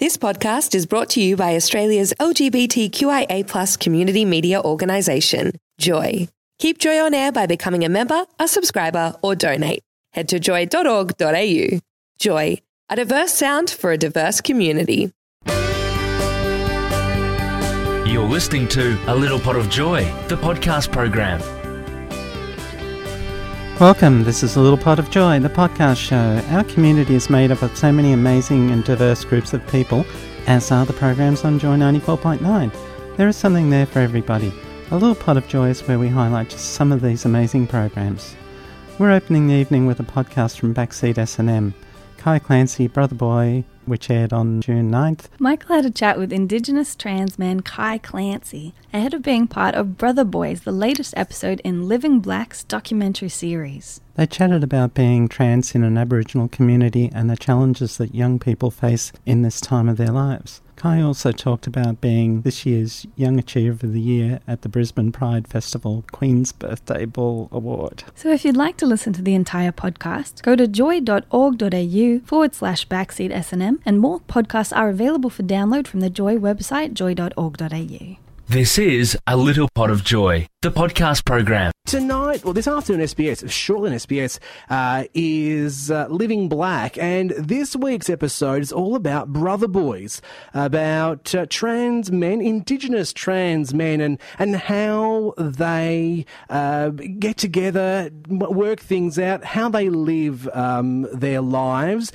This podcast is brought to you by Australia's LGBTQIA community media organisation, Joy. Keep Joy on air by becoming a member, a subscriber, or donate. Head to joy.org.au. Joy, a diverse sound for a diverse community. You're listening to A Little Pot of Joy, the podcast program. Welcome, this is A Little Pot of Joy, the podcast show. Our community is made up of so many amazing and diverse groups of people, as are the programs on Joy 94.9. There is something there for everybody. A Little Pot of Joy is where we highlight just some of these amazing programs. We're opening the evening with a podcast from Backseat S&M. Kai Clancy, Brother Boy, which aired on June 9th. Michael had a chat with Indigenous trans man Kai Clancy ahead of being part of Brother Boys, the latest episode in Living Black's documentary series. They chatted about being trans in an Aboriginal community and the challenges that young people face in this time of their lives. Kai also talked about being this year's Young Achiever of the Year at the Brisbane Pride Festival Queen's Birthday Ball Award. So if you'd like to listen to the entire podcast, go to joy.org.au forward slash backseat SNM and more podcasts are available for download from the Joy website, joy.org.au. This is A Little Pot of Joy, the podcast program. Tonight, well, this afternoon, SBS, shortly on SBS, uh, is uh, Living Black. And this week's episode is all about brother boys, about uh, trans men, Indigenous trans men, and, and how they uh, get together, work things out, how they live um, their lives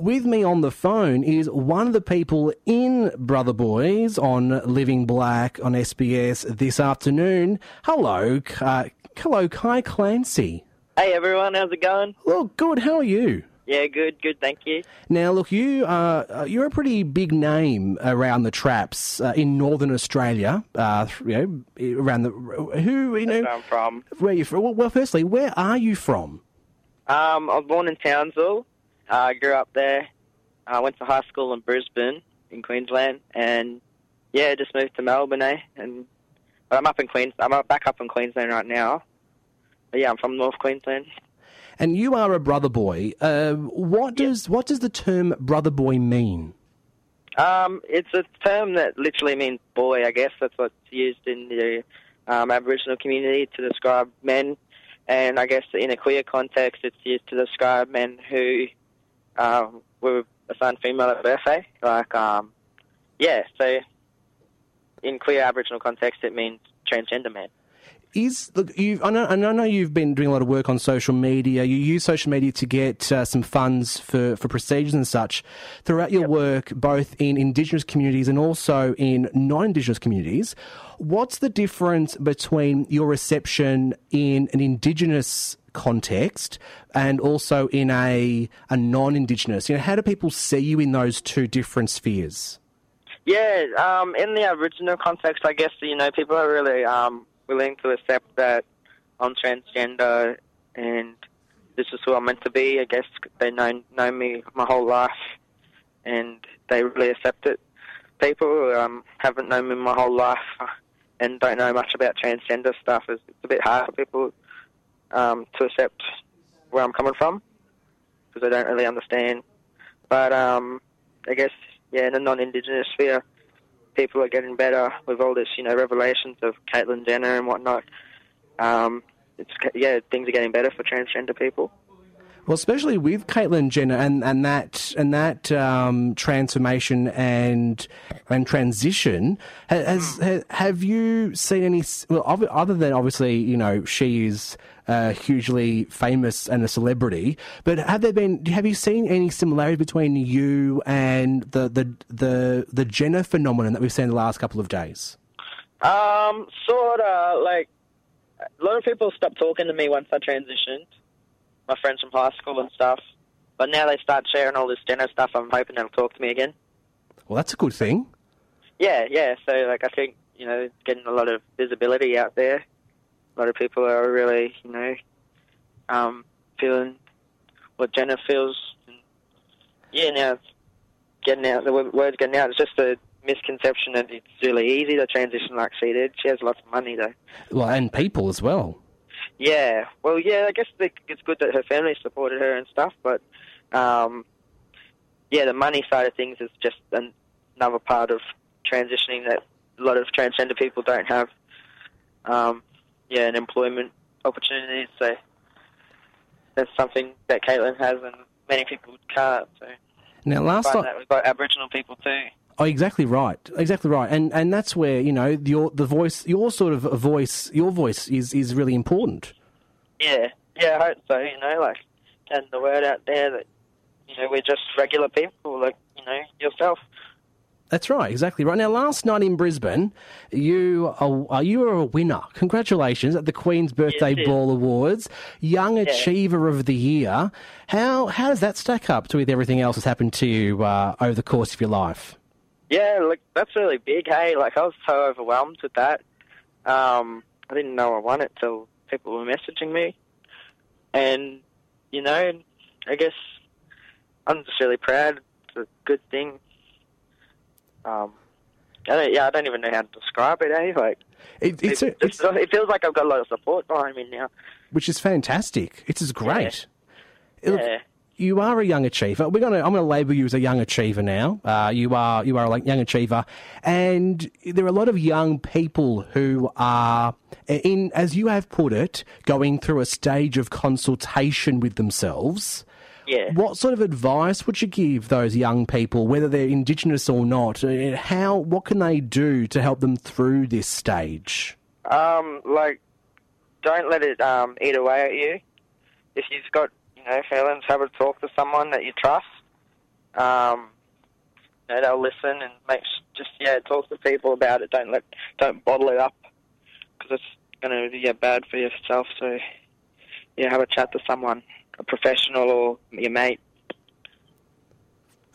with me on the phone is one of the people in Brother Boys on Living Black on SBS this afternoon. Hello, uh, hello, Kai Clancy. Hey everyone, how's it going? Well, good. How are you? Yeah, good, good, thank you. Now, look, you are uh, you're a pretty big name around the traps uh, in Northern Australia. Uh, you know, around the who you know where I'm from. where you from? Well, well, firstly, where are you from? Um, I was born in Townsville. I grew up there. I went to high school in Brisbane, in Queensland, and yeah, just moved to Melbourne. Eh? And but I'm up in Queens. I'm back up in Queensland right now. But yeah, I'm from North Queensland. And you are a brother boy. Uh, what does what does the term brother boy mean? Um, it's a term that literally means boy. I guess that's what's used in the um, Aboriginal community to describe men, and I guess in a queer context, it's used to describe men who um, we were assigned female at birth. eh? Like, um, yeah. So in queer Aboriginal context, it means transgender man. Is look, you? I know, I know you've been doing a lot of work on social media. You use social media to get uh, some funds for, for procedures and such. Throughout your work, both in Indigenous communities and also in non-Indigenous communities, what's the difference between your reception in an Indigenous context and also in a a non-Indigenous? You know, how do people see you in those two different spheres? Yeah, um, in the Aboriginal context, I guess you know people are really um, willing to accept that I'm transgender and this is who I'm meant to be. I guess they know know me my whole life, and they really accept it. People who um, haven't known me my whole life and don't know much about transgender stuff it's a bit hard for people um, to accept where I'm coming from because they don't really understand. But um, I guess yeah, in the non-indigenous sphere, people are getting better with all this, you know, revelations of Caitlyn Jenner and whatnot. Um, it's yeah, things are getting better for transgender people. Well, especially with Caitlyn Jenner and, and that and that um, transformation and and transition, ha- has, have you seen any? Well, other than obviously, you know, she is uh, hugely famous and a celebrity, but have there been? Have you seen any similarity between you and the the the, the Jenner phenomenon that we've seen the last couple of days? Um, sort of like a lot of people stopped talking to me once I transitioned. My friends from high school and stuff. But now they start sharing all this Jenner stuff. I'm hoping they'll talk to me again. Well, that's a good thing. Yeah, yeah. So like I think you know, getting a lot of visibility out there. A lot of people are really, you know, um, feeling what Jenner feels. And yeah, now getting out. The word's getting out. It's just a misconception that it's really easy to transition like she did. She has lots of money though. Well, and people as well. Yeah, well, yeah. I guess the, it's good that her family supported her and stuff, but um, yeah, the money side of things is just an, another part of transitioning that a lot of transgender people don't have. Um, yeah, and employment opportunities. So that's something that Caitlyn has, and many people can't. So Now, last time, that we've got Aboriginal people too. Oh, exactly right, exactly right, and and that's where you know your the voice, your sort of voice, your voice is is really important. Yeah, yeah, I hope so. You know, like getting the word out there that you know we're just regular people, like you know yourself. That's right, exactly right. Now, last night in Brisbane, you are, you were a winner. Congratulations at the Queen's Birthday Yes. Ball Awards, Young Achiever of the Year. How how does that stack up to with everything else that's happened to you uh, over the course of your life? Yeah, like that's really big. Hey, like I was so overwhelmed with that. Um, I didn't know I won it till people were messaging me, and you know, I guess I'm just really proud. It's a good thing. Um, I don't, yeah, I don't even know how to describe it. Eh, like It, it's, it, a, it's it feels like I've got a lot of support behind me now. which is fantastic. It is great. Look, Yeah. you are a young achiever. We're gonna. I'm gonna label you as a young achiever now. Uh, you are. You are a young achiever, and there are a lot of young people who are in, as you have put it, going through a stage of consultation with themselves. Yeah. What sort of advice would you give those young people, whether they're Indigenous or not? Uh, How? What can they do to help them through this stage? Um, like, don't let it um, eat away at you. If you've got, you know, feelings, have a talk to someone that you trust. Um, you know, they'll listen and make just yeah, talk to people about it. Don't let, don't bottle it up because it's going to be yeah, bad for yourself. So, yeah, have a chat to someone, a professional or your mate.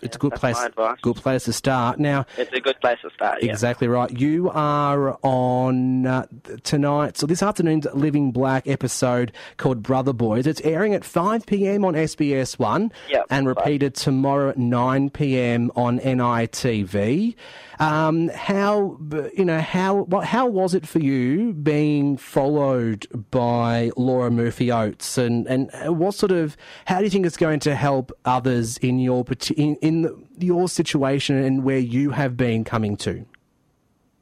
It's a good place. Good place to start. Now, It's a good place to start. Yeah. Exactly right. You are on uh, tonight, so this afternoon's Living Black episode called Brother Boys. It's airing at 5 p.m. on SBS One Yep, and right. repeated tomorrow at 9 p.m. on NITV. Um, how you know how what how was it for you being followed by Laura Murphy Oates and and what sort of how do you think it's going to help others in your parti- in, in your situation and where you have been coming to?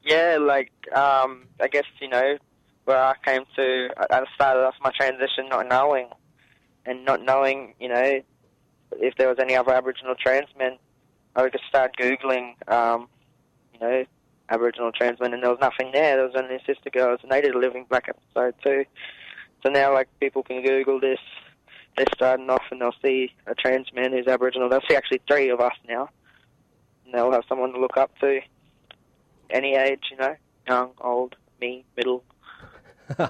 Yeah, like um, I guess you know where I came to. I I started off my transition not knowing, and not knowing, you know, if there was any other Aboriginal trans men. I would just start googling, um, you know, Aboriginal trans men, and there was nothing there. There was only Sister Girls, and they did a Living Black episode too. So now, like, people can Google this. They're starting off, and they'll see a trans man who's Aboriginal. They'll see actually three of us now, and they'll have someone to look up to any age, you know, young, old, me, middle.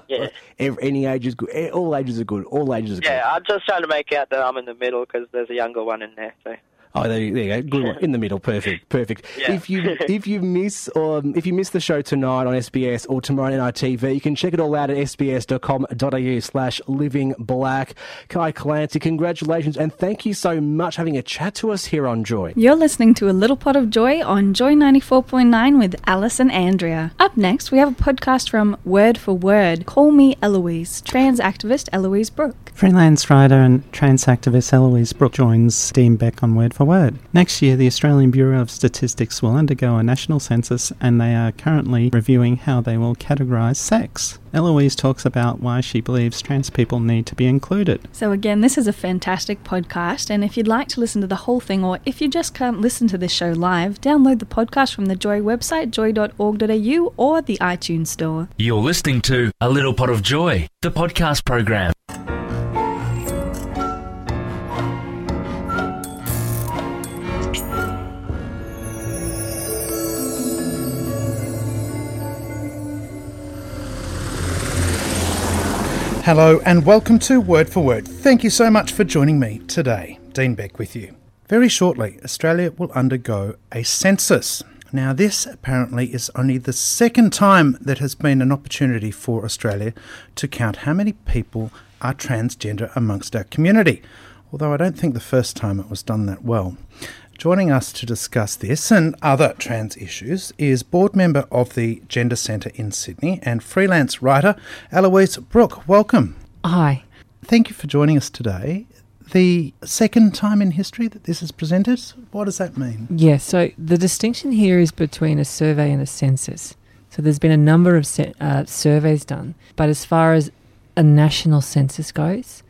Yeah, Any age is good. Eh, All ages are good. All ages are good. yeah. I'm just trying to make out that I'm in the middle because there's a younger one in there. So Oh, there you, there you go. Good one. In the middle. Perfect. Perfect. Yeah. If you if you miss um, if you miss the show tonight on SBS or tomorrow on NITV, you can check it all out at sbs.com.au slash living black. Kai Clancy, congratulations and thank you so much for having a chat to us here on Joy. You're listening to A Little Pot of Joy on Joy 94.9 with Alice and Andrea. Up next, we have a podcast from Word for Word Call Me Eloise, trans activist Eloise Brooke. Freelance writer and trans activist Eloise Brooke joins Dean Beck on Word for Word. Next year, the Australian Bureau of Statistics will undergo a national census and they are currently reviewing how they will categorise sex. Eloise talks about why she believes trans people need to be included. So, again, this is a fantastic podcast, and if you'd like to listen to the whole thing, or if you just can't listen to this show live, download the podcast from the Joy website, joy.org.au, or the iTunes Store. You're listening to A Little Pot of Joy, the podcast program. Hello and welcome to Word for Word. Thank you so much for joining me today. Dean Beck with you. Very shortly, Australia will undergo a census. Now, this apparently is only the second time that has been an opportunity for Australia to count how many people are transgender amongst our community, although I don't think the first time it was done that well. Joining us to discuss this and other trans issues is board member of the Gender Centre in Sydney and freelance writer Eloise Brooke. Welcome. Hi. Thank you for joining us today. the second time in history that this is presented. What does that mean? Yes, so the distinction here is between a survey and a census. So there's been a number of se- uh, surveys done, but as far as a national census goes,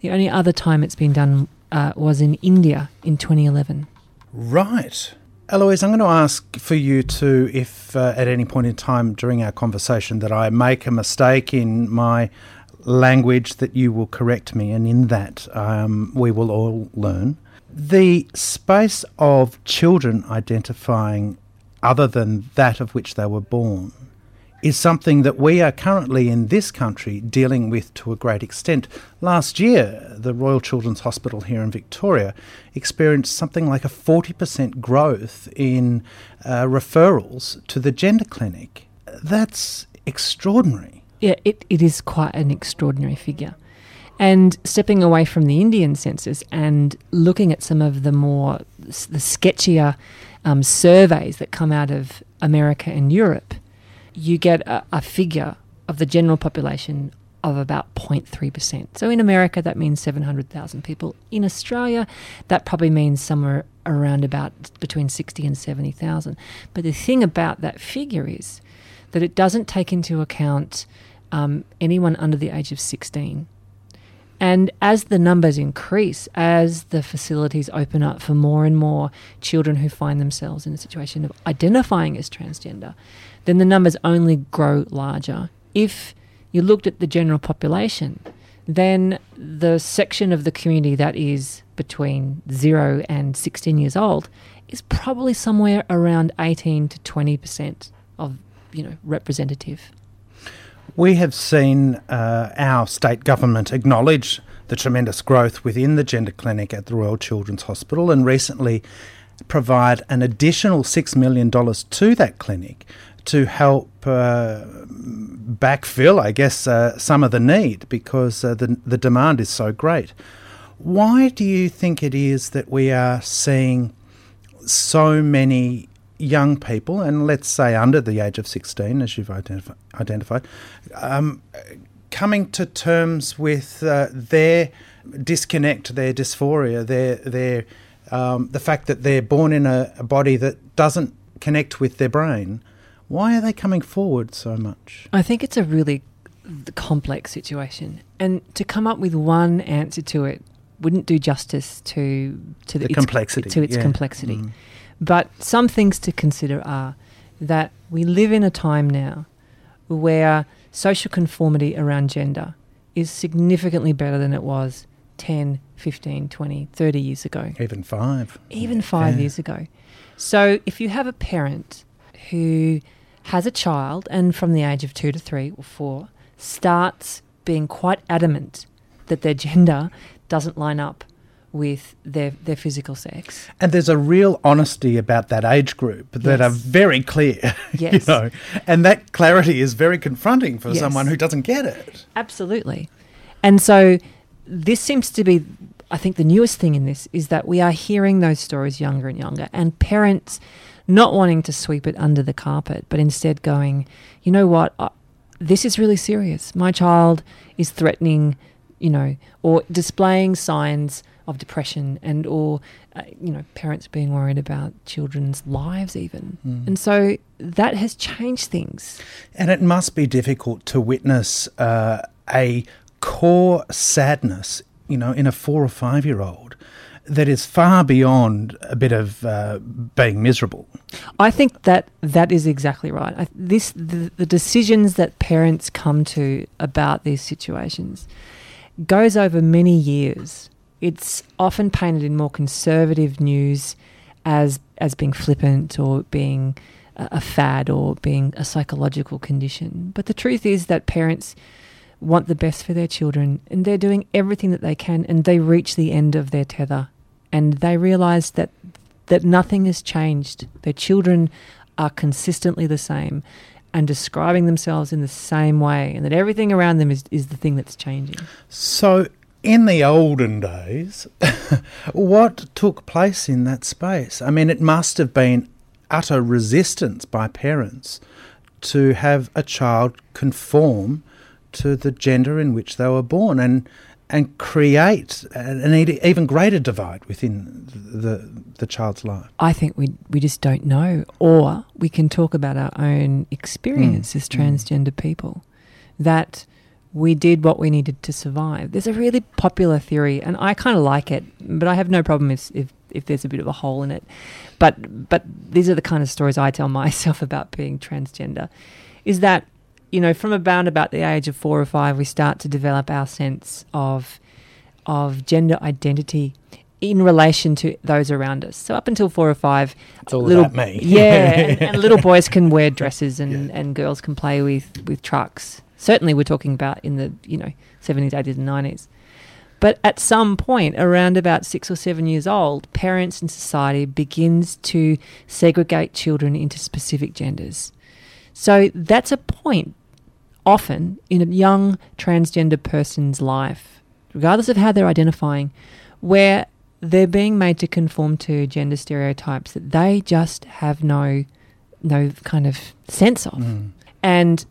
the only other time it's been done uh, was in India in 2011. Right. Eloise, I'm going to ask for you to, if uh, at any point in time during our conversation that I make a mistake in my language, that you will correct me, and in that um, we will all learn. The space of children identifying other than that of which they were born is something that we are currently in this country dealing with to a great extent. Last year, the Royal Children's Hospital here in Victoria experienced something like a 40% growth in uh, referrals to the gender clinic. That's extraordinary. Yeah, it, it is quite an extraordinary figure. And stepping away from the Indian census and looking at some of the more the sketchier um, surveys that come out of America and Europe, you get a, a figure of the general population of about 0.3%. So in America, that means 700,000 people. In Australia, that probably means somewhere around about between 60 and 70,000. But the thing about that figure is that it doesn't take into account um, anyone under the age of 16. And as the numbers increase, as the facilities open up for more and more children who find themselves in a situation of identifying as transgender, then the numbers only grow larger. If you looked at the general population, then the section of the community that is between 0 and 16 years old is probably somewhere around 18 to 20% of, you know, representative. We have seen uh, our state government acknowledge the tremendous growth within the gender clinic at the Royal Children's Hospital and recently provide an additional $6 million to that clinic to help uh, backfill, I guess, uh, some of the need because uh, the, the demand is so great. Why do you think it is that we are seeing so many young people, and let's say under the age of 16, as you've identif- identified, um, coming to terms with uh, their disconnect, their dysphoria, their, their, um, the fact that they're born in a, a body that doesn't connect with their brain? Why are they coming forward so much? I think it's a really complex situation, and to come up with one answer to it wouldn't do justice to to The its, complexity, to its yeah. complexity. Mm. But some things to consider are that we live in a time now where social conformity around gender is significantly better than it was 10, 15, 20, 30 years ago Even five. even five Yeah. years ago. So if you have a parent who has a child and from the age of two to three or four starts being quite adamant that their gender doesn't line up with their, their physical sex. And there's a real honesty about that age group that Yes. are very clear. Yes. you know, and that clarity is very confronting for Yes. someone who doesn't get it. Absolutely. And so this seems to be, I think, the newest thing in this is that we are hearing those stories younger and younger, and parents not wanting to sweep it under the carpet, but instead going, you know what, I, this is really serious. My child is threatening, you know, or displaying signs of depression and or uh, you know parents being worried about children's lives even and so that has changed things And it must be difficult to witness uh, a core sadness, you know, in a four or five year old that is far beyond a bit of uh, being miserable. I think that that is exactly right. I, this the, the decisions that parents come to about these situations goes over many years. It's often painted in more conservative news as as being flippant or being a, fad or being a psychological condition. But the truth is that parents want the best for their children and they're doing everything that they can and they reach the end of their tether and they realize that that nothing has changed. Their children are consistently the same and describing themselves in the same way, and that everything around them is, is the thing that's changing. So, in the olden days, what took place in that space? I mean, it must have been utter resistance by parents to have a child conform to the gender in which they were born. And and create an, even greater divide within the the child's life. I think we we just don't know, or we can talk about our own experience Mm, as transgender people that we did what we needed to survive. There's a really popular theory, and I kind of like it, but I have no problem if, if if there's a bit of a hole in it. But but these are the kind of stories I tell myself about being transgender. Is that you know from around about the age of four or five, we start to develop our sense of of gender identity in relation to those around us. So up until four or five, It's all little about me. yeah, and, and little boys can wear dresses and, and girls can play with with trucks. Certainly, we're talking about in the you know seventies, eighties, and nineties. But at some point, around about six or seven years old, parents and society begins to segregate children into specific genders. So that's a point often in a young transgender person's life, regardless of how they're identifying, where they're being made to conform to gender stereotypes that they just have no no kind of sense of. Mm. And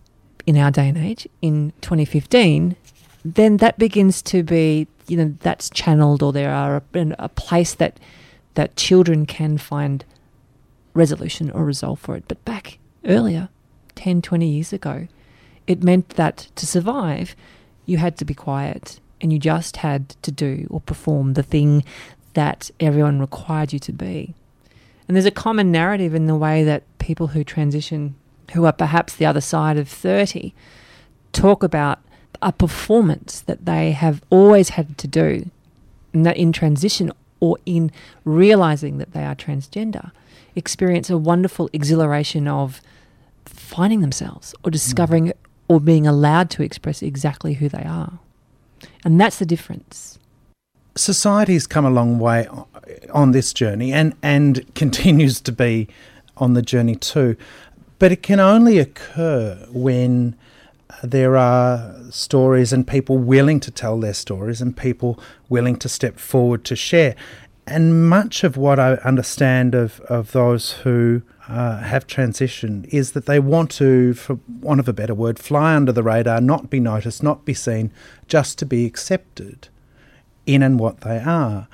in our day and age, in 2015, then that begins to be, you know, that's channeled or there are a, a place that that children can find resolution or resolve for it. But back earlier, 10, 20 years ago, it meant that to survive, you had to be quiet and you just had to do or perform the thing that everyone required you to be. And there's a common narrative in the way that people who transition, who are perhaps the other side of 30, talk about a performance that they have always had to do, and that in transition or in realizing that they are transgender, experience a wonderful exhilaration of finding themselves or discovering or being allowed to express exactly who they are. And that's the difference. Society's come a long way on this journey and, and continues to be on the journey too. But it can only occur when there are stories and people willing to tell their stories and people willing to step forward to share. And much of what I understand of, of those who uh, have transitioned is that they want to, for want of a better word, fly under the radar, not be noticed, not be seen, just to be accepted in and what they are.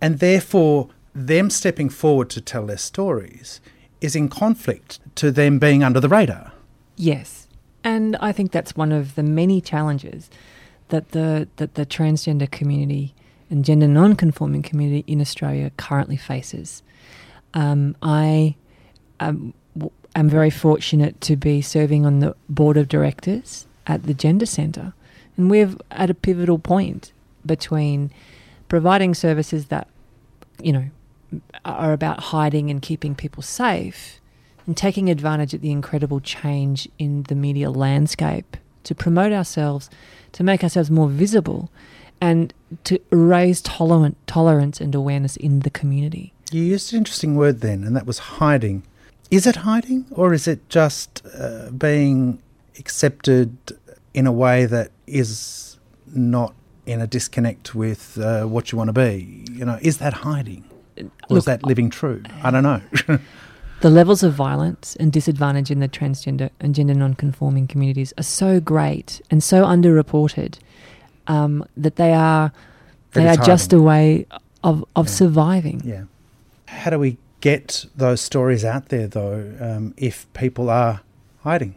And therefore, them stepping forward to tell their stories is in conflict to them being under the radar. Yes. And I think that's one of the many challenges that the that the transgender community and gender non-conforming community in Australia currently faces. Um, I um, w- am very fortunate to be serving on the board of directors at the Gender Centre, and we're at a pivotal point between providing services that, you know, are about hiding and keeping people safe, and taking advantage of the incredible change in the media landscape to promote ourselves, to make ourselves more visible, and to raise tolerant, tolerance and awareness in the community. You used an interesting word then, and that was hiding. Is it hiding, or is it just uh, being accepted in a way that is not in a disconnect with uh, what you want to be? You know, is that hiding, or Look, is that living true? I don't know. The levels of violence and disadvantage in the transgender and gender non-conforming communities are so great and so underreported um, that they are they are it's just hiding. a way of, of Yeah. surviving. yeah. How do we get those stories out there, though, um, if people are hiding?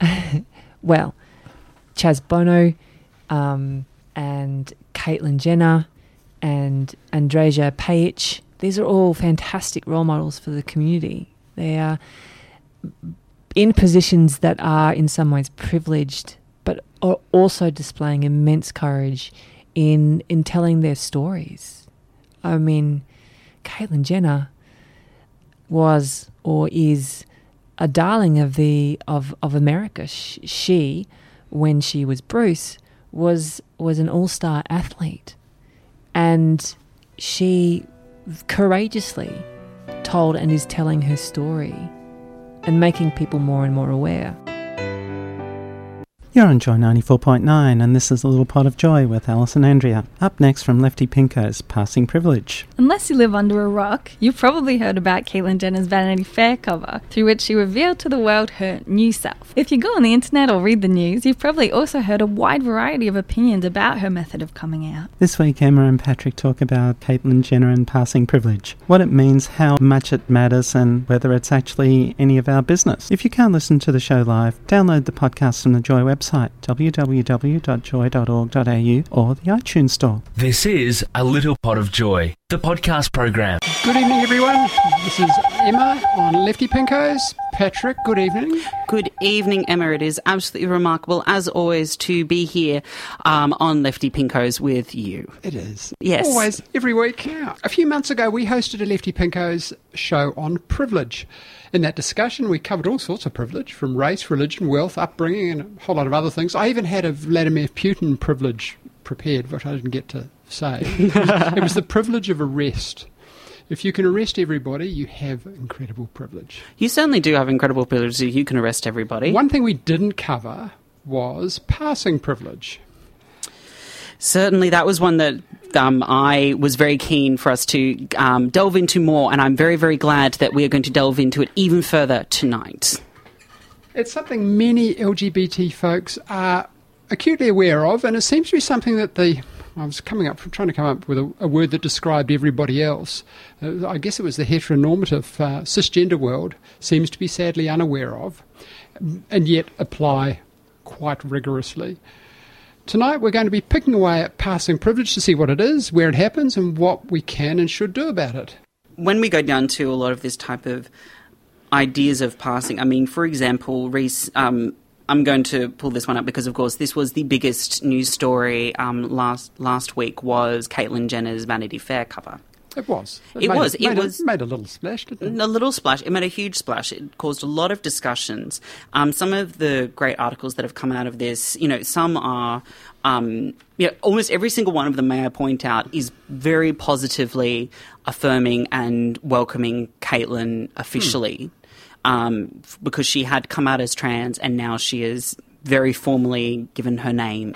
Well, Chaz Bono um, and Caitlyn Jenner and Andreja Pajic, these are all fantastic role models for the community. They are in positions that are in some ways privileged, but are also displaying immense courage in in telling their stories. I mean, Caitlyn Jenner was or is a darling of the of of America. She, when she was Bruce, was was an all star athlete, and she courageously told and is telling her story, and making people more and more aware. You're on Joy 94.9, and this is A Little Pot of Joy with Alice and Andrea. Up next from Lefty Pinko's Passing Privilege. Unless you live under a rock, you've probably heard about Caitlyn Jenner's Vanity Fair cover, through which she revealed to the world her new self. If you go on the internet or read the news, you've probably also heard a wide variety of opinions about her method of coming out. This week, Emma and Patrick talk about Caitlyn Jenner and passing privilege, what it means, how much it matters, and whether it's actually any of our business. If you can't listen to the show live, download the podcast from the Joy website www.joy.org.au or the iTunes Store. This is A Little Pot of Joy, the podcast program. Good evening, everyone. This is Emma on Lefty Pinkos. Patrick, good evening. Good evening, Emma. It is absolutely remarkable, as always, to be here um, on Lefty Pinkos with you. It is. Yes. Always, every week. A few months ago, we hosted a Lefty Pinkos show on privilege. In that discussion, we covered all sorts of privilege from race, religion, wealth, upbringing, and a whole lot of other things. I even had a Vladimir Putin privilege prepared, which I didn't get to say. It was, it was the privilege of arrest. If you can arrest everybody, you have incredible privilege. You certainly do have incredible privilege. You can arrest everybody. One thing we didn't cover was passing privilege. Certainly, that was one that um, I was very keen for us to um, delve into more, and I'm very, very glad that we are going to delve into it even further tonight. It's something many LGBT folks are acutely aware of, and it seems to be something that the I was coming up trying to come up with a, a word that described everybody else. Uh, I guess it was the heteronormative uh, cisgender world seems to be sadly unaware of, and yet apply quite rigorously. Tonight we're going to be picking away at passing privilege to see what it is, where it happens, and what we can and should do about it. When we go down to a lot of this type of ideas of passing, I mean, for example, Reese, um, I'm going to pull this one up because, of course, this was the biggest news story um, last last week. Was Caitlyn Jenner's Vanity Fair cover? It was. It, made was. It made was a, made a little splash, didn't it? a little splash. It made a huge splash. It caused a lot of discussions. Um, some of the great articles that have come out of this, you know, some are. Um, yeah, almost every single one of them, may I point out, is very positively affirming and welcoming Caitlyn officially. Hmm um, because she had come out as trans and now she is very formally given her name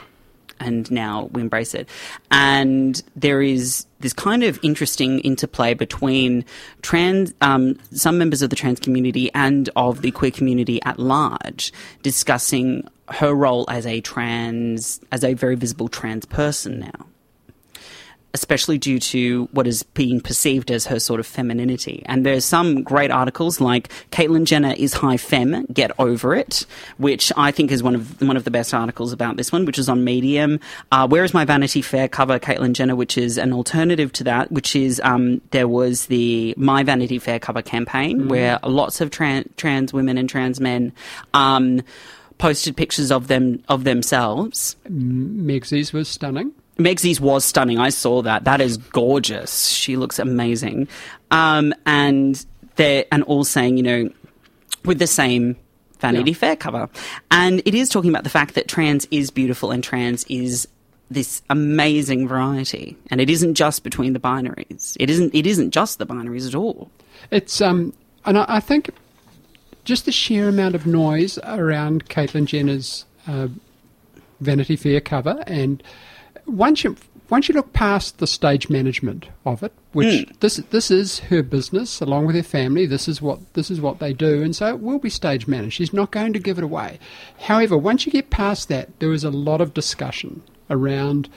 and now we embrace it. And there is this kind of interesting interplay between trans, um, some members of the trans community and of the queer community at large, discussing her role as a trans, as a very visible trans person now especially due to what is being perceived as her sort of femininity. And there's some great articles like Caitlyn Jenner is high femme, get over it, which I think is one of one of the best articles about this one, which is on Medium. Uh, Where is my Vanity Fair cover, Caitlyn Jenner, which is an alternative to that, which is um, there was the My Vanity Fair cover campaign mm-hmm. where lots of tran- trans women and trans men. Um, posted pictures of them of themselves. Megsy's was stunning. Megsy's was stunning. I saw that. That is gorgeous. She looks amazing. Um, and they're and all saying, you know, with the same Vanity yeah. Fair cover. And it is talking about the fact that trans is beautiful and trans is this amazing variety. And it isn't just between the binaries. It isn't it isn't just the binaries at all. It's um and I, I think just the sheer amount of noise around Caitlyn Jenner's uh, Vanity Fair cover and once you once you look past the stage management of it, which mm. this this is her business along with her family, this is what this is what they do, and so it will be stage managed. She's not going to give it away. However, once you get past that, there is a lot of discussion around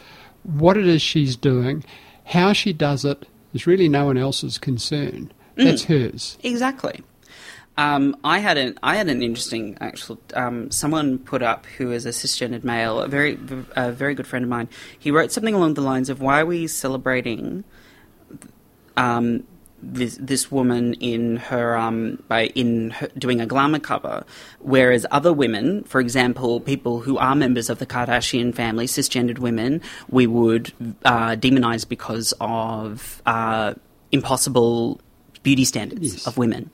what it is she's doing, how she does it. Is really no one else's concern. That's mm. hers. Exactly. Um, I had an I had an interesting actual um, someone put up who is a cisgendered male, a very a very good friend of mine. He wrote something along the lines of why are we celebrating um, this this woman in her um, by in her, doing a glamour cover, whereas other women, for example, people who are members of the Kardashian family, cisgendered women, we would uh, demonize because of uh, impossible beauty standards yes. of women.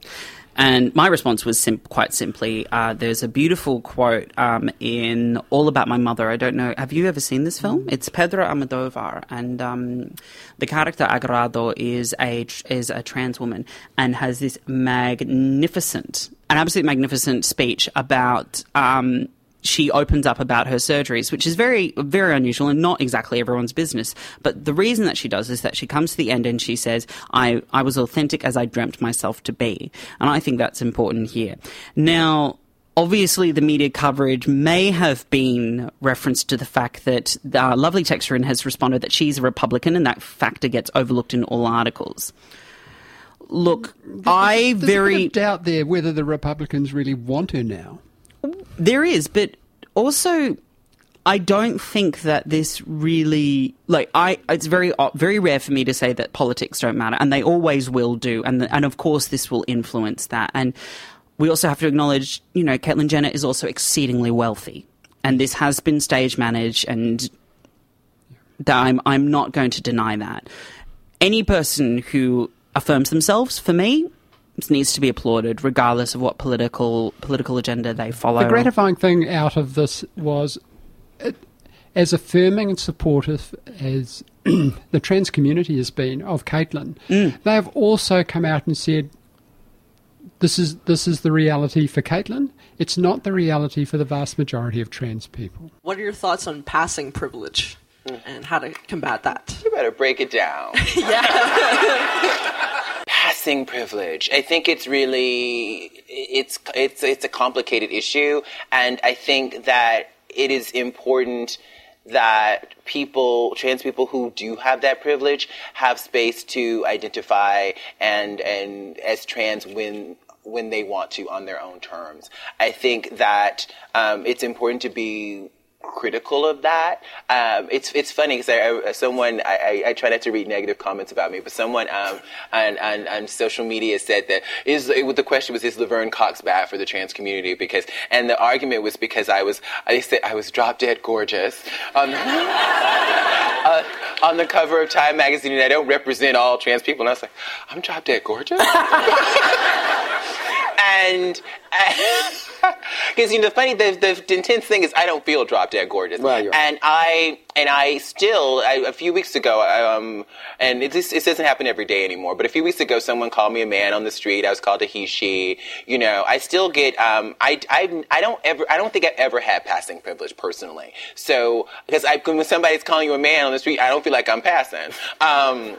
And my response was sim- quite simply uh, there's a beautiful quote um, in All About My Mother. I don't know, have you ever seen this film? It's Pedro Almodovar, and um, the character Agrado is a, is a trans woman and has this magnificent, an absolute magnificent speech about. Um, she opens up about her surgeries, which is very, very unusual and not exactly everyone's business. But the reason that she does is that she comes to the end and she says, I, I was authentic as I dreamt myself to be. And I think that's important here. Now, obviously the media coverage may have been referenced to the fact that uh, Lovely Texturin has responded that she's a Republican and that factor gets overlooked in all articles. Look, I There's very a bit of doubt there whether the Republicans really want her now. There is, but also I don't think that this really like I it's very very rare for me to say that politics don't matter and they always will do and and of course this will influence that. And we also have to acknowledge you know Caitlyn Jenner is also exceedingly wealthy and this has been stage managed and that I'm I'm not going to deny that. Any person who affirms themselves for me needs to be applauded regardless of what political political agenda they follow The gratifying thing out of this was, it, as affirming and supportive as the trans community has been of Caitlyn, Mm. they have also come out and said, "This is this is the reality for Caitlyn. It's not the reality for the vast majority of trans people." What are your thoughts on passing privilege and how to combat that? You better break it down. Passing privilege. I think it's really it's it's it's a complicated issue, and I think that it is important that people, trans people who do have that privilege, have space to identify and and as trans when when they want to on their own terms. I think that um, it's important to be critical of that. Um, it's it's funny because someone I, I, I try not to read negative comments about me, but someone um, on, on, on social media said that is it, the question was is Laverne Cox bad for the trans community because and the argument was because I was I said I was drop dead gorgeous uh, on the cover of Time magazine and I don't represent all trans people and I was like I'm drop dead gorgeous and because you know the funny the, the intense thing is I don't feel drop dead gorgeous. And I and I still I, a few weeks ago um and it, this, it doesn't happen every day anymore but a few weeks ago someone called me a man on the street. I was called a he she. You know I still get um I, I, I don't ever I don't think I've ever had passing privilege personally. So because I when somebody's calling you a man on the street I don't feel like I'm passing. Um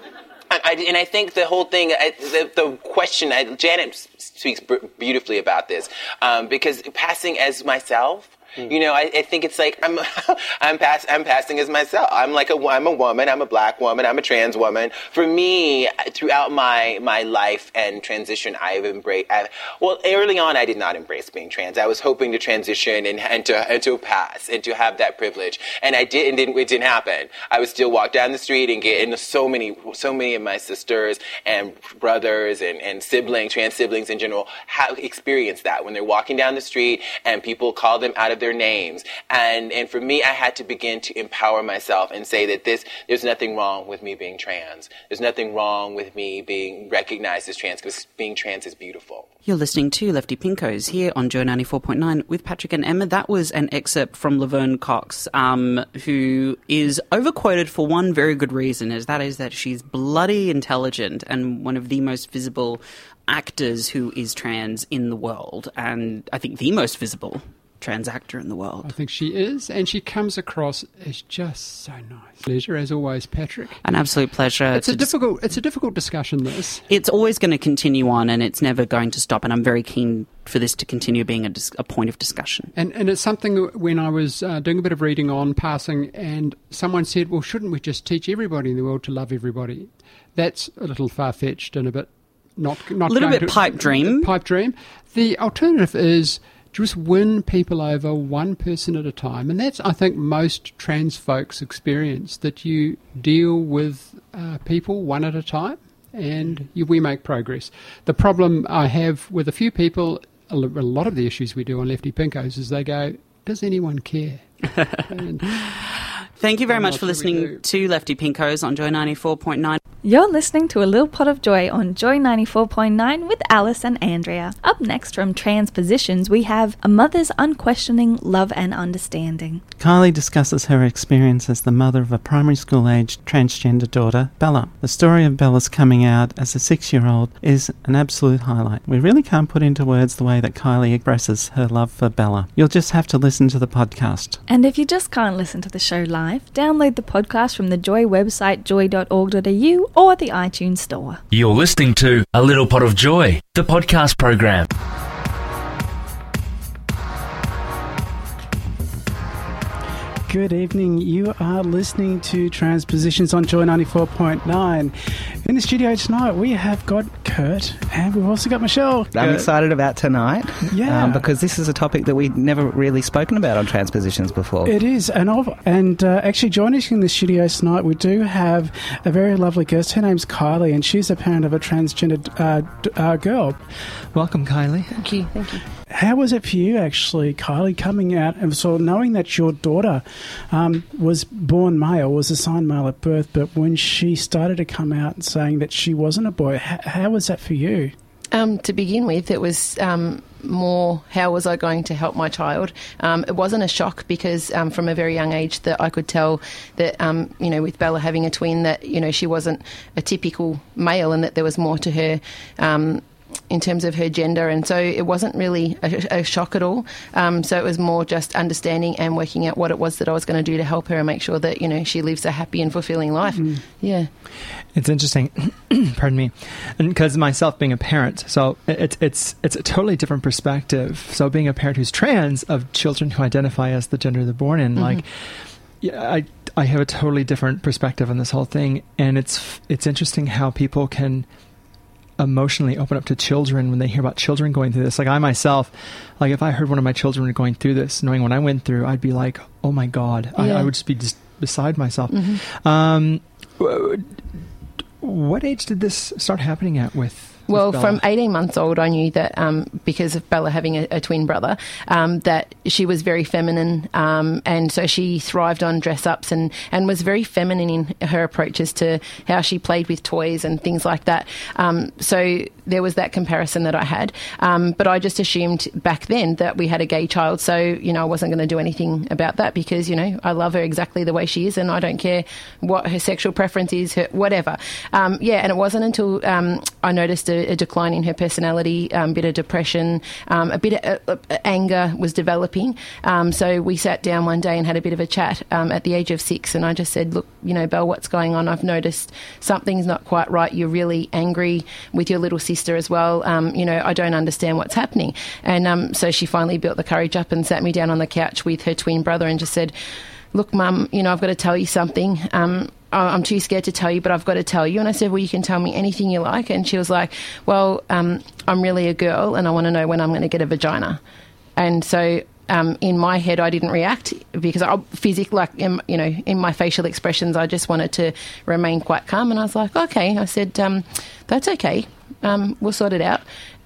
I, I, and I think the whole thing, I, the, the question, Janet speaks beautifully about this, um, because passing as myself, you know, I, I think it's like I'm, I'm pass, I'm passing as myself. I'm like a, I'm a woman. I'm a black woman. I'm a trans woman. For me, throughout my my life and transition, I've embraced. I, well, early on, I did not embrace being trans. I was hoping to transition and, and to and to pass and to have that privilege, and I did, and didn't, it didn't happen. I would still walk down the street and get into so many, so many of my sisters and brothers and, and siblings, trans siblings in general, have experienced that when they're walking down the street and people call them out of their names. And and for me, I had to begin to empower myself and say that this, there's nothing wrong with me being trans. There's nothing wrong with me being recognized as trans because being trans is beautiful. You're listening to Lefty Pinkos here on Joy 94.9 with Patrick and Emma. That was an excerpt from Laverne Cox, um, who is overquoted for one very good reason, is that is that she's bloody intelligent and one of the most visible actors who is trans in the world, and I think the most visible trans actor in the world. I think she is, and she comes across as just so nice. Pleasure as always, Patrick. An absolute pleasure. It's a dis- difficult. It's a difficult discussion. This. it's always going to continue on, and it's never going to stop. And I'm very keen for this to continue being a, dis- a point of discussion. And, and it's something when I was uh, doing a bit of reading on passing, and someone said, "Well, shouldn't we just teach everybody in the world to love everybody?" That's a little far fetched and a bit not not A little bit to- pipe dream. Pipe dream. The alternative is just win people over one person at a time, and that's I think most trans folks experience that you deal with uh, people one at a time, and you, we make progress. The problem I have with a few people, a lot of the issues we do on Lefty Pinkos, is they go, "Does anyone care?" and Thank you very I'm much for sure listening to Lefty Pinkos on Joy 94.9. You're listening to A Little Pot of Joy on Joy 94.9 with Alice and Andrea. Up next from Transpositions, we have A Mother's Unquestioning Love and Understanding. Kylie discusses her experience as the mother of a primary school aged transgender daughter, Bella. The story of Bella's coming out as a six year old is an absolute highlight. We really can't put into words the way that Kylie expresses her love for Bella. You'll just have to listen to the podcast. And if you just can't listen to the show live, download the podcast from the Joy website joy.org.au or the iTunes Store. You're listening to A Little Pot of Joy, the podcast program. Good evening. You are listening to Transpositions on Joy 94.9. In the studio tonight, we have got Kurt and we've also got Michelle. I'm Kurt. excited about tonight. Yeah. Um, because this is a topic that we've never really spoken about on Transpositions before. It is, and of, and uh, actually joining us in the studio tonight, we do have a very lovely guest. Her name's Kylie, and she's a parent of a transgender uh, d- uh, girl. Welcome, Kylie. Thank you. Thank you. How was it for you, actually, Kylie, coming out and so knowing that your daughter um, was born male, was assigned male at birth, but when she started to come out and saying that she wasn't a boy, how, how was that for you? Um, to begin with, it was um, more how was I going to help my child. Um, it wasn't a shock because um, from a very young age that I could tell that um, you know with Bella having a twin that you know she wasn't a typical male and that there was more to her. In terms of her gender, and so it wasn't really a, a shock at all. Um, so it was more just understanding and working out what it was that I was going to do to help her and make sure that you know she lives a happy and fulfilling life. Yeah. It's interesting, pardon me, because myself being a parent, so it's it's it's a totally different perspective. So being a parent who's trans of children who identify as the gender they're born in, Mhm. like, yeah, I I have a totally different perspective on this whole thing, and it's it's interesting how people can emotionally open up to children when they hear about children going through this. Like I myself, like if I heard one of my children going through this, knowing what I went through, I'd be like, oh my god, I, Yeah. I would just be just beside myself. Mhm. Um, what age did this start happening at with? Well, from 18 months old, I knew that um, because of Bella having a, a twin brother, um, that she was very feminine, um, and so she thrived on dress ups and, and was very feminine in her approaches to how she played with toys and things like that. Um, so there was that comparison that I had, um, but I just assumed back then that we had a gay child, so you know I wasn't going to do anything about that because you know I love her exactly the way she is, and I don't care what her sexual preference is, her whatever. Um, yeah, and it wasn't until um, I noticed a, a decline in her personality, um, a bit of depression, um, a bit of uh, uh, anger was developing. Um, so we sat down one day and had a bit of a chat um, at the age of six, and I just said, "Look, you know, Belle, what's going on? I've noticed something's not quite right. You're really angry with your little sister as well. Um, you know, I don't understand what's happening." And um, so she finally built the courage up and sat me down on the couch with her twin brother and just said, look, mum, you know, I've got to tell you something. Um, I'm too scared to tell you, but I've got to tell you. And I said, well, you can tell me anything you like. And she was like, well, um, I'm really a girl and I want to know when I'm going to get a vagina. And so um, in my head, I didn't react because I physically, like, in, you know, in my facial expressions, I just wanted to remain quite calm. And I was like, okay. I said, um, that's okay. Um, we'll sort it out.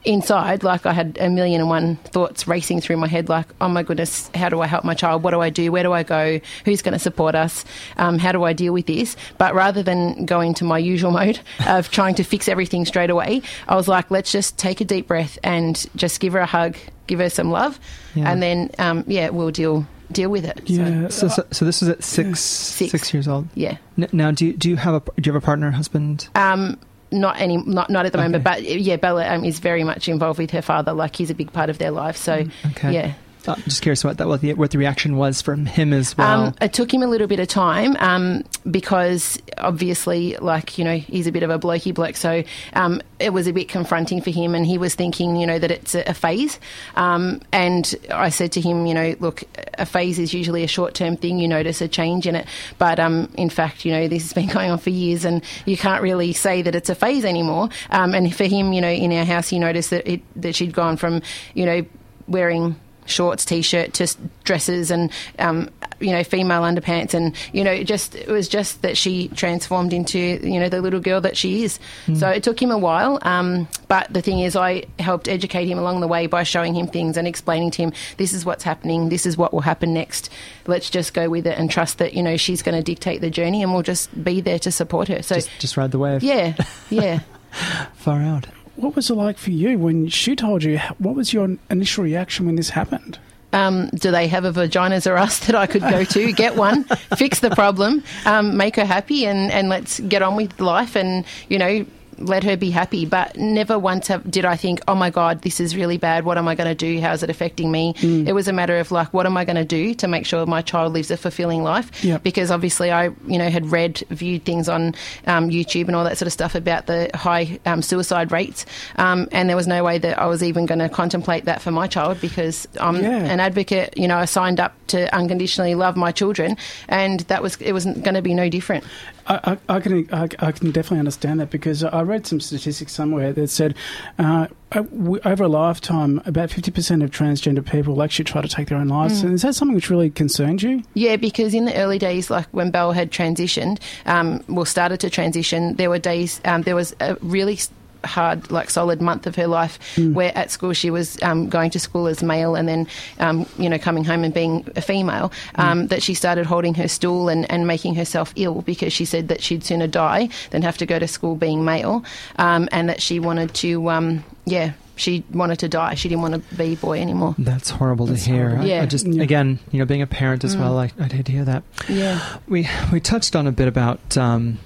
Inside, like I had a million and one thoughts racing through my head, like, oh my goodness, how do I help my child? What do I do? Where do I go? Who's going to support us? Um, how do I deal with this? But rather than go into my usual mode of trying to fix everything straight away, I was like, let's just take a deep breath and just give her a hug, give her some love, Yeah. and then, um, yeah, we'll deal deal with it. So- So, so, so this was at six, six years old. Yeah. N- now, do you, do you have a do you have a partner, husband? Um, not any, not not at the moment, but yeah, Bella um, is very much involved with her father. Like he's a big part of their life. So Okay. yeah. Uh, just curious what that what the what the reaction was from him as well. Um, it took him a little bit of time um, because obviously, like, you know, he's a bit of a blokey bloke. So um, it was a bit confronting for him. And he was thinking, you know, that it's a, a phase. Um, and I said to him, you know, look, a phase is usually a short term thing. You notice a change in it. But um, in fact, you know, this has been going on for years and you can't really say that it's a phase anymore. Um, and for him, you know, in our house, he noticed that, it, that she'd gone from, you know, wearing shorts, t-shirt to s- dresses and um, you know female underpants, and you know just it was just that she transformed into you know the little girl that she is. Mm. So it took him a while, um, but the thing is, I helped educate him along the way by showing him things and explaining to him this is what's happening, this is what will happen next. Let's just go with it and trust that you know she's going to dictate the journey, and we'll just be there to support her. So just, just ride the wave. yeah, yeah. Far out. What was it like for you when she told you? What was your initial reaction when this happened? Um, do they have a vaginas or us that I could go to, get one, fix the problem, um, make her happy, and, and let's get on with life and, you know, let her be happy. But never once have, did I think, oh my God, this is really bad. What am I going to do? How's it affecting me? Mm. It was a matter of like, what am I going to do to make sure my child lives a fulfilling life? Yep. Because obviously I, you know, had read, viewed things on um, YouTube and all that sort of stuff about the high um, suicide rates. Um, and there was no way that I was even going to contemplate that for my child because I'm Yeah. an advocate. You know, I signed up to unconditionally love my children, and that was it wasn't going to be no different. I, I, I can I, I can definitely understand that because I read some statistics somewhere that said uh, over a lifetime, about fifty percent of transgender people actually try to take their own lives. Mm. And is that something which really concerns you? Yeah, because in the early days, like when Belle had transitioned, um, well, started to transition, there were days, um, there was a really hard, like solid month of her life Mm. where at school she was um, going to school as male and then, um, you know, coming home and being a female, um, that she started holding her stool and, and making herself ill because she said that she'd sooner die than have to go to school being male um, and that she wanted to, um, yeah, she wanted to die. She didn't want to be a boy anymore. That's horrible to hear. horrible. I- I, Yeah. just Yeah. again, you know, being a parent as Mm. well, I, I'd hate to hear that. Yeah. We we touched on a bit about um,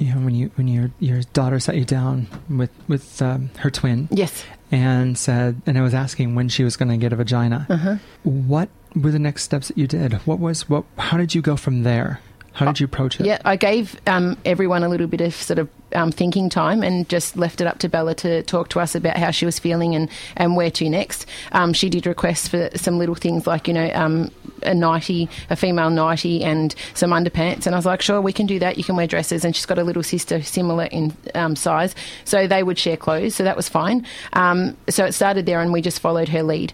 you know when you when your your daughter sat you down with with um, her twin. Yes. And said, and I was asking when she was going to get a vagina. Uh-huh. What were the next steps that you did? What was what? How did you go from there? How did you approach it? Yeah, I gave um, everyone a little bit of sort of um, thinking time and just left it up to Bella to talk to us about how she was feeling and, and where to next. Um, she did request for some little things like, you know, um, a nightie, a female nightie, and some underpants. And I was like, sure, we can do that. You can wear dresses. And she's got a little sister similar in um, size. So they would share clothes. So that was fine. Um, so it started there and we just followed her lead.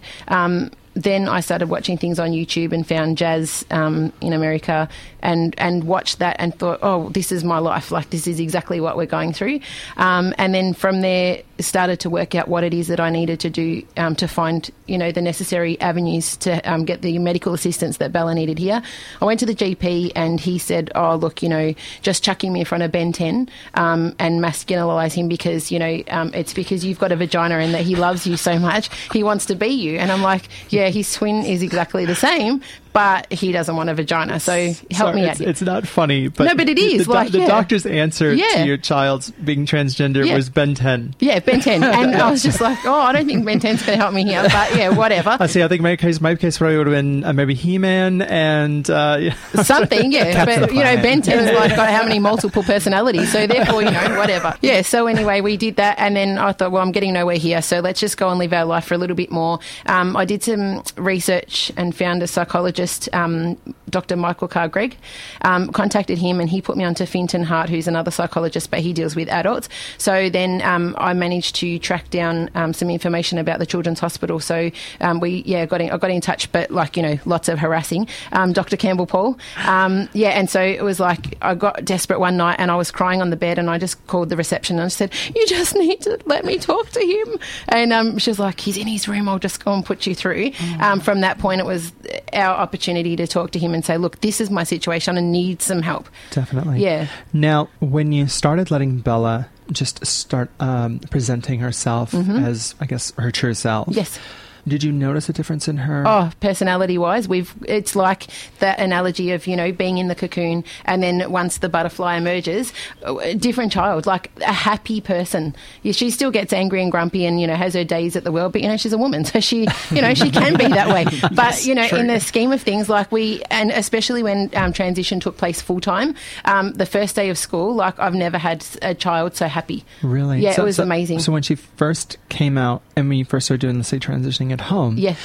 Then I started watching things on YouTube and found jazz um, in America and, and watched that and thought, oh, this is my life. Like, this is exactly what we're going through. Um, and then from there, started to work out what it is that I needed to do um, to find, you know, the necessary avenues to um, get the medical assistance that Bella needed here. I went to the GP and he said, oh, look, you know, just chucking me in front of Ben 10 um, and masculinise him because, you know, um, it's because you've got a vagina and that he loves you so much. He wants to be you. And I'm like, yeah, his twin is exactly the same, but he doesn't want a vagina. So help Sorry, me it's, out. it's not funny, but No, but it is, The, like, the yeah. doctor's answer Yeah. to your child's being transgender Yeah. was Ben 10. Yeah, Ben 10. And I was just like, oh, I don't think Ben 10's going to help me here. But yeah, whatever. I see. I think my case, my case probably would have been uh, maybe He-Man and uh. Something, yeah. But, you know. Ben 10's like got how many multiple personalities. So therefore, you know, whatever. Yeah, so anyway, we did that. And then I thought, well, I'm getting nowhere here. So let's just go and live our life for a little bit more. Um, I did some research and found a psychologist, um, Dr. Michael Carr Gregg, um, contacted him and he put me onto Fintan Harte, who's another psychologist, but he deals with adults. So then um, I managed to track down um, some information about the Children's Hospital. So um, we, yeah, got in, I got in touch, but like, you know, lots of harassing. Um, Dr. Campbell Paul. Um, yeah, and so it was like I got desperate one night and I was crying on the bed and I just called the reception and I said, You just need to let me talk to him. And um, she was like, He's in his room, I'll just go and put you through. Um, from that point, it was our opportunity to talk to him and say, Look, this is my situation, I need some help. Definitely. Yeah. Now, when you started letting Bella just start um, presenting herself Mhm. as, I guess, her true self. Yes. Did you notice a difference in her? Oh, personality wise, we've it's like that analogy of, you know, being in the cocoon and then once the butterfly emerges, a different child, like a happy person. Yeah, she still gets angry and grumpy and, you know, has her days at the world, but you know, she's a woman, so she, you know, she can be that way. But, Yes, you know, true. in the scheme of things, like we and especially when um, transition took place full time, um, the first day of school, like I've never had a child so happy. Really? Yeah, So- it was so- amazing. So when she first came out and we first started doing the say transitioning at home, Yeah.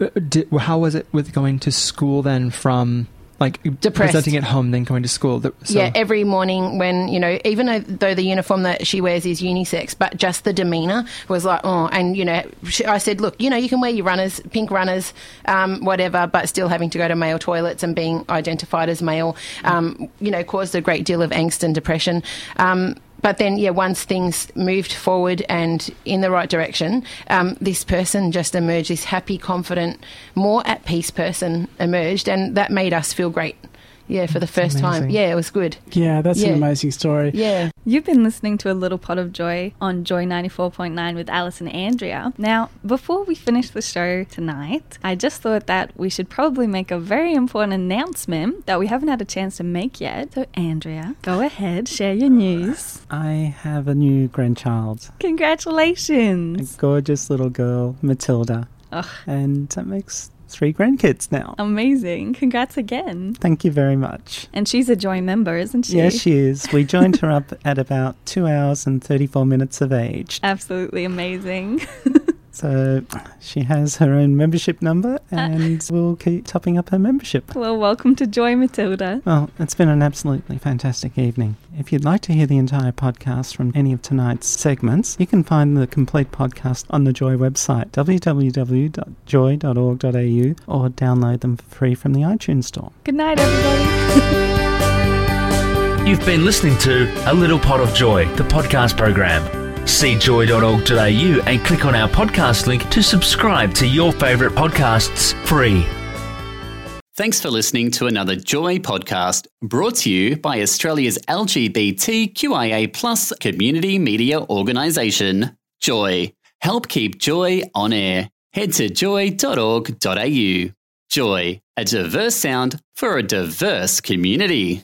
uh, did, how was it with going to school then from like Depressed. presenting at home, then going to school. So, yeah, every morning when, you know, even though, though the uniform that she wears is unisex, but just the demeanour was like, oh, and, you know, she, I said, look, you know, you can wear your runners, pink runners, um, whatever, but still having to go to male toilets and being identified as male, um, you know, caused a great deal of angst and depression. Um, but then, yeah, once things moved forward and in the right direction, um, this person just emerged, this happy, confident, more at peace person emerged, and that made us feel great. Yeah, for the first time. Yeah, it was good. Yeah, that's Yeah. an amazing story. Yeah. You've been listening to A Little Pot of Joy on Joy 94.9 with Alice and Andrea. Now, before we finish the show tonight, I just thought that we should probably make a very important announcement that we haven't had a chance to make yet. So, Andrea, go ahead, share your news. I have a new grandchild, a Congratulations. gorgeous little girl, Matilda, Ugh, and that makes three grandkids now. amazing. Congrats again. Thank you very much. And she's a Joy member, isn't she? Yes, she is. We joined her up at about two hours and 34 minutes of age. Absolutely amazing. So she has her own membership number uh. and we'll keep topping up her membership. well, welcome to Joy Matilda. Well, it's been an absolutely fantastic evening. If you'd like to hear the entire podcast from any of tonight's segments, you can find the complete podcast on the Joy website, www.joy.org.au, or download them for free from the iTunes Store. Good night, everybody. You've been listening to A Little Pot of Joy, the podcast program. See joy.org.au and click on our podcast link to subscribe to your favourite podcasts free. Thanks for listening to another Joy podcast brought to you by Australia's LGBTQIA plus community media organisation, Joy. Help keep Joy on air. Head to joy.org.au. Joy, a diverse sound for a diverse community.